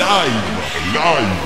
live, live.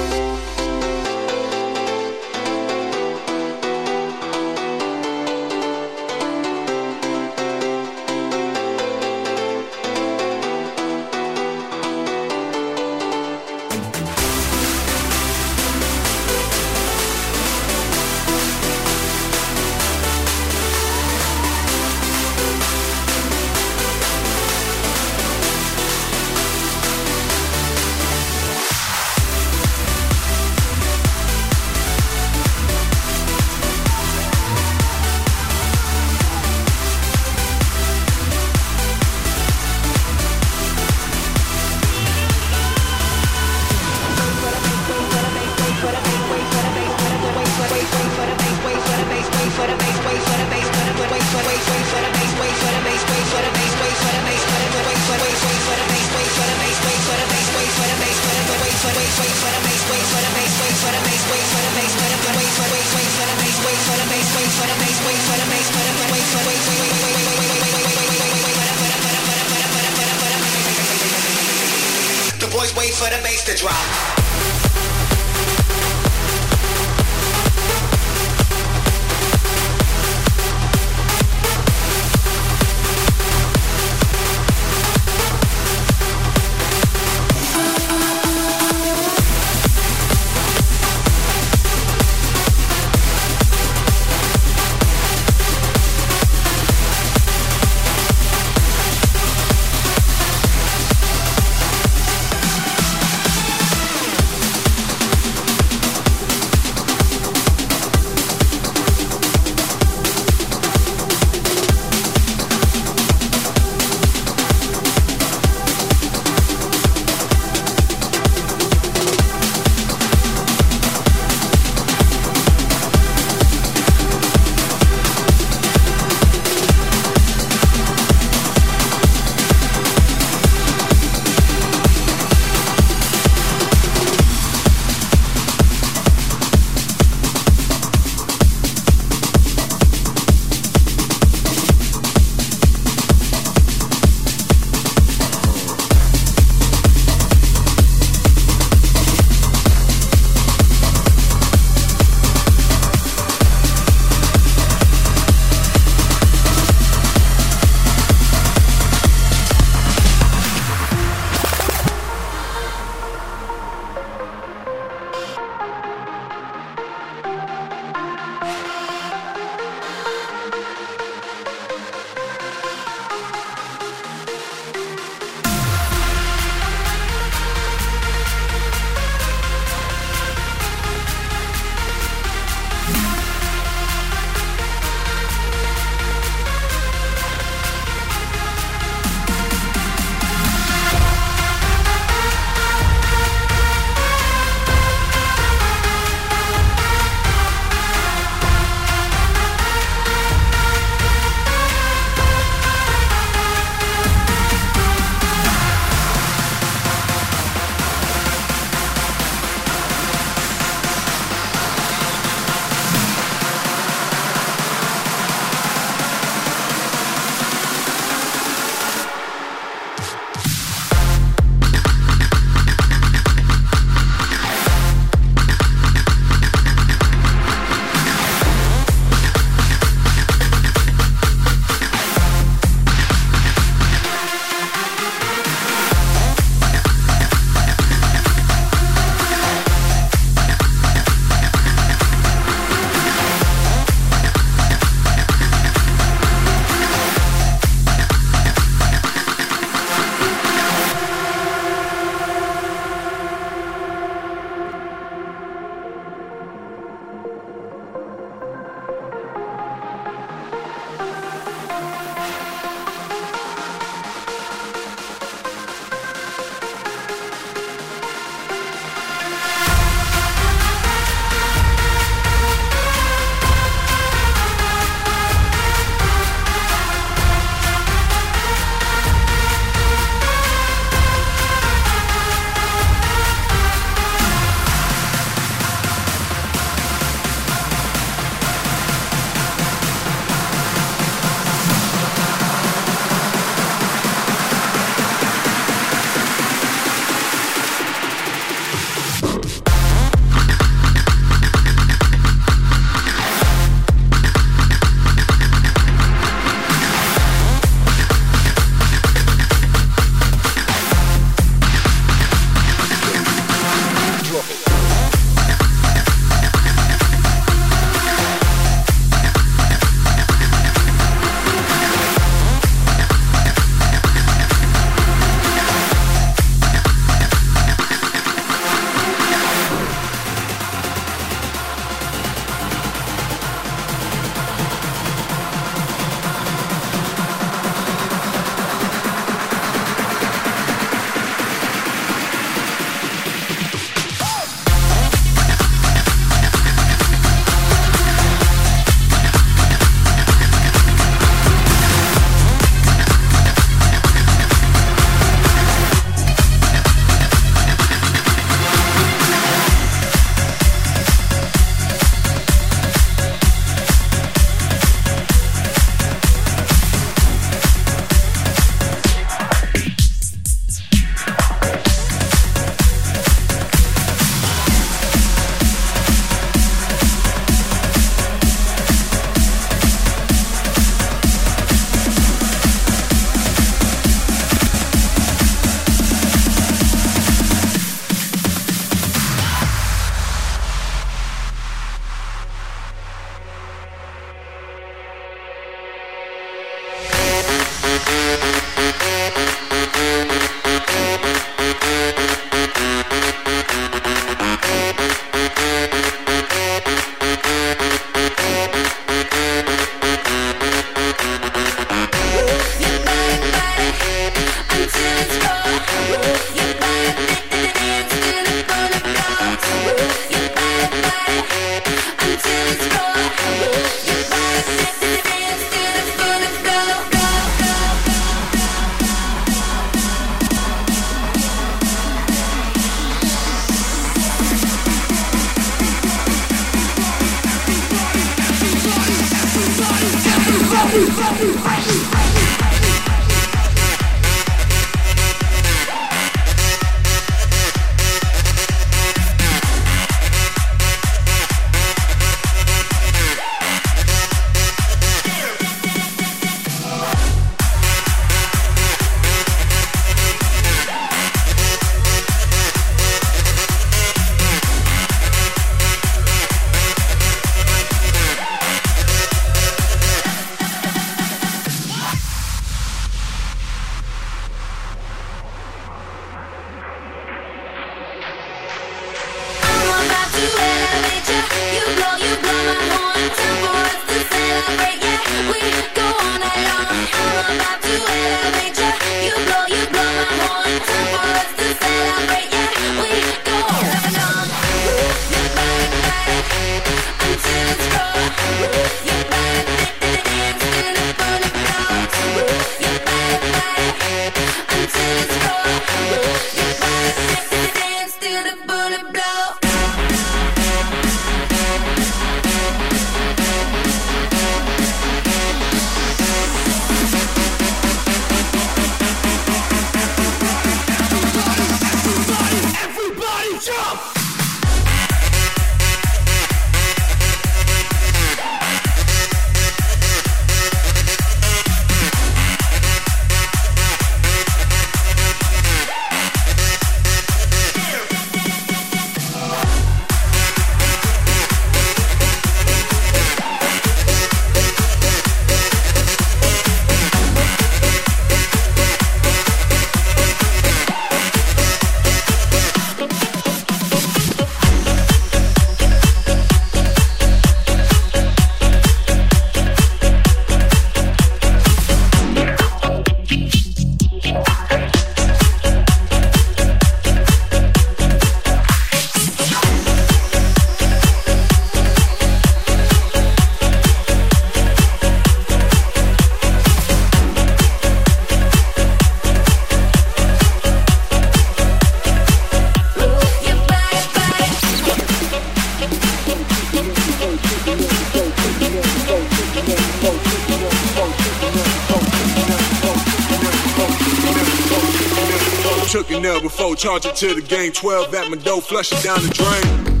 Charge it to the game. 12 at my dough, flush it down the drain.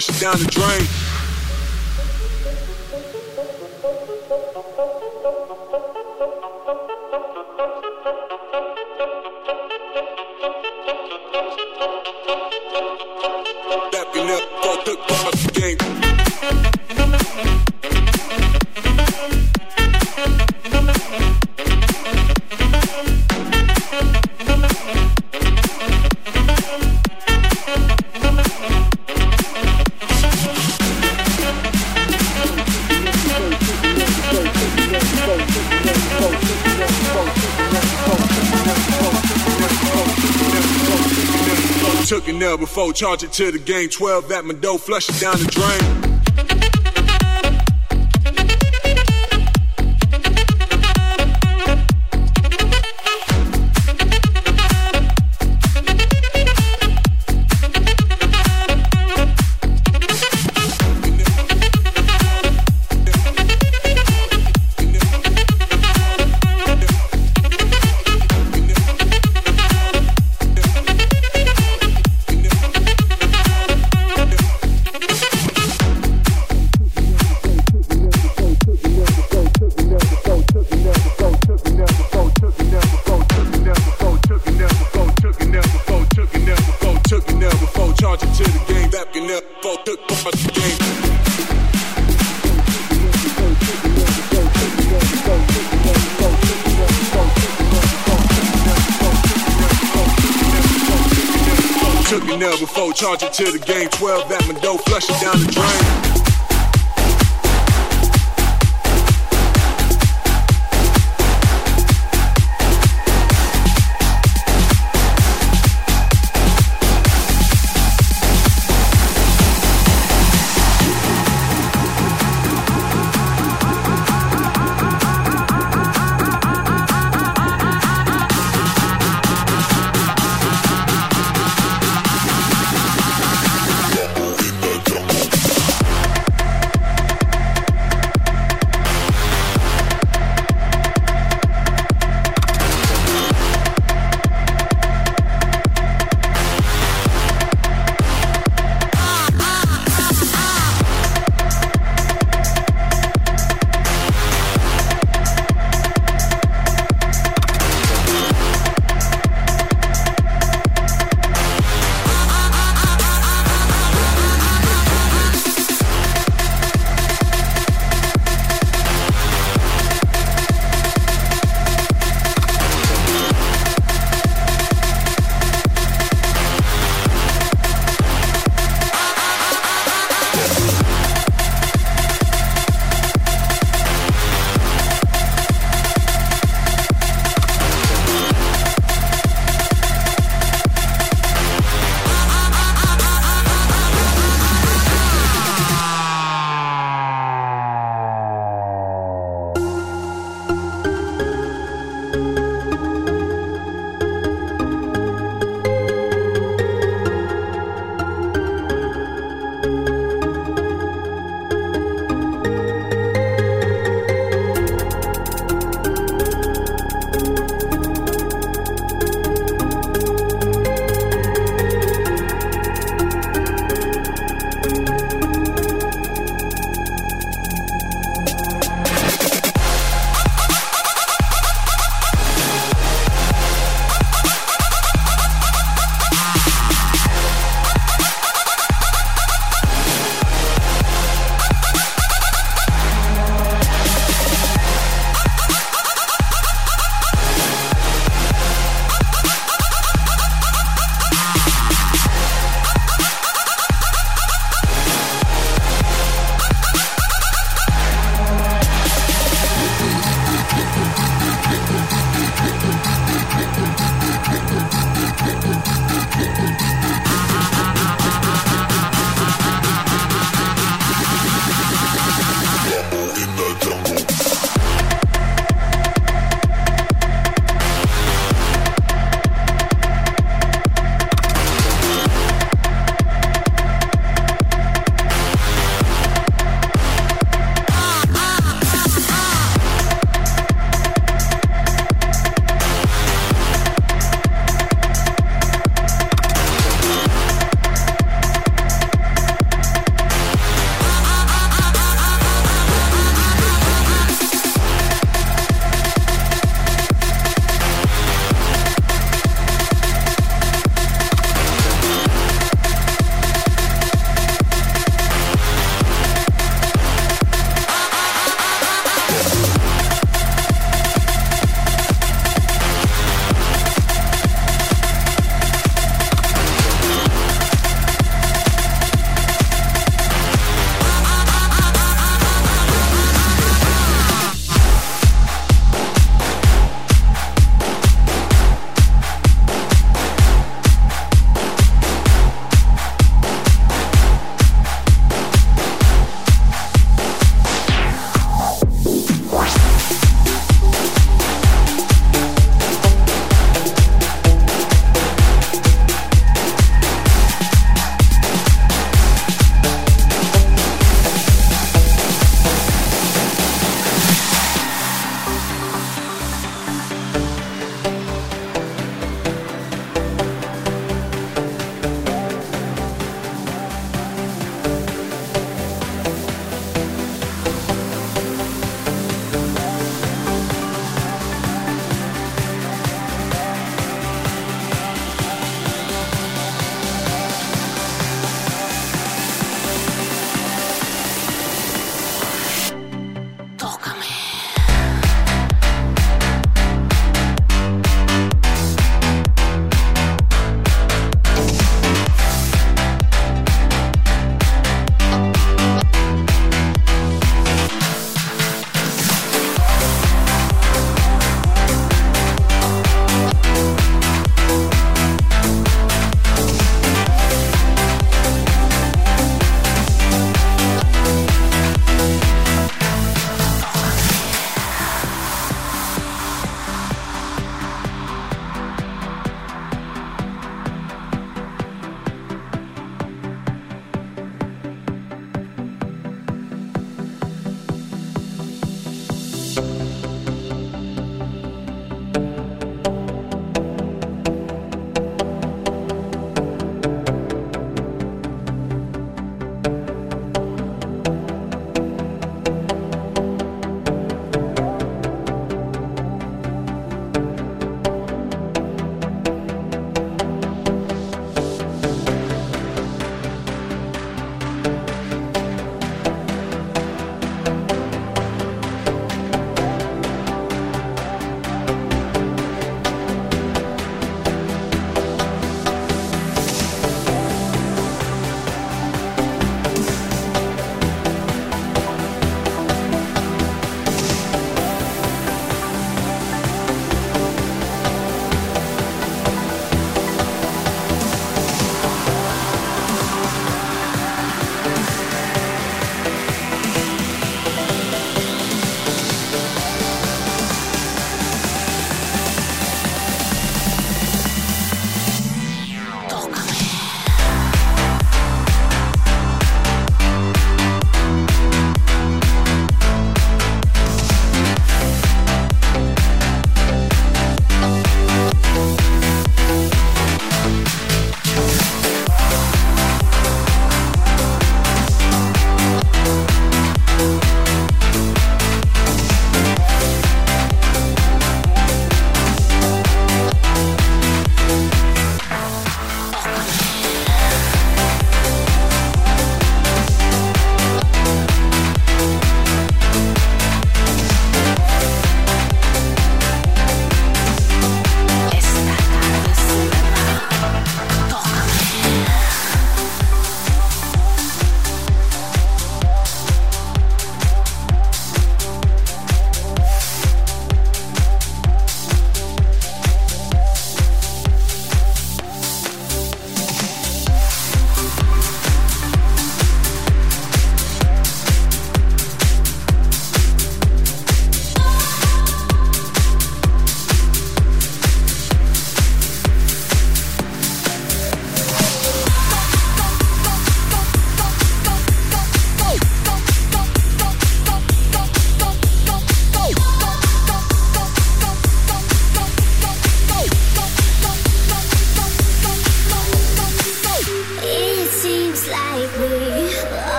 Flush it down the drain. Charge it to the game. 12 at my dough, flush it down the drain. To the game 12. That Mendo, flush it down the drain.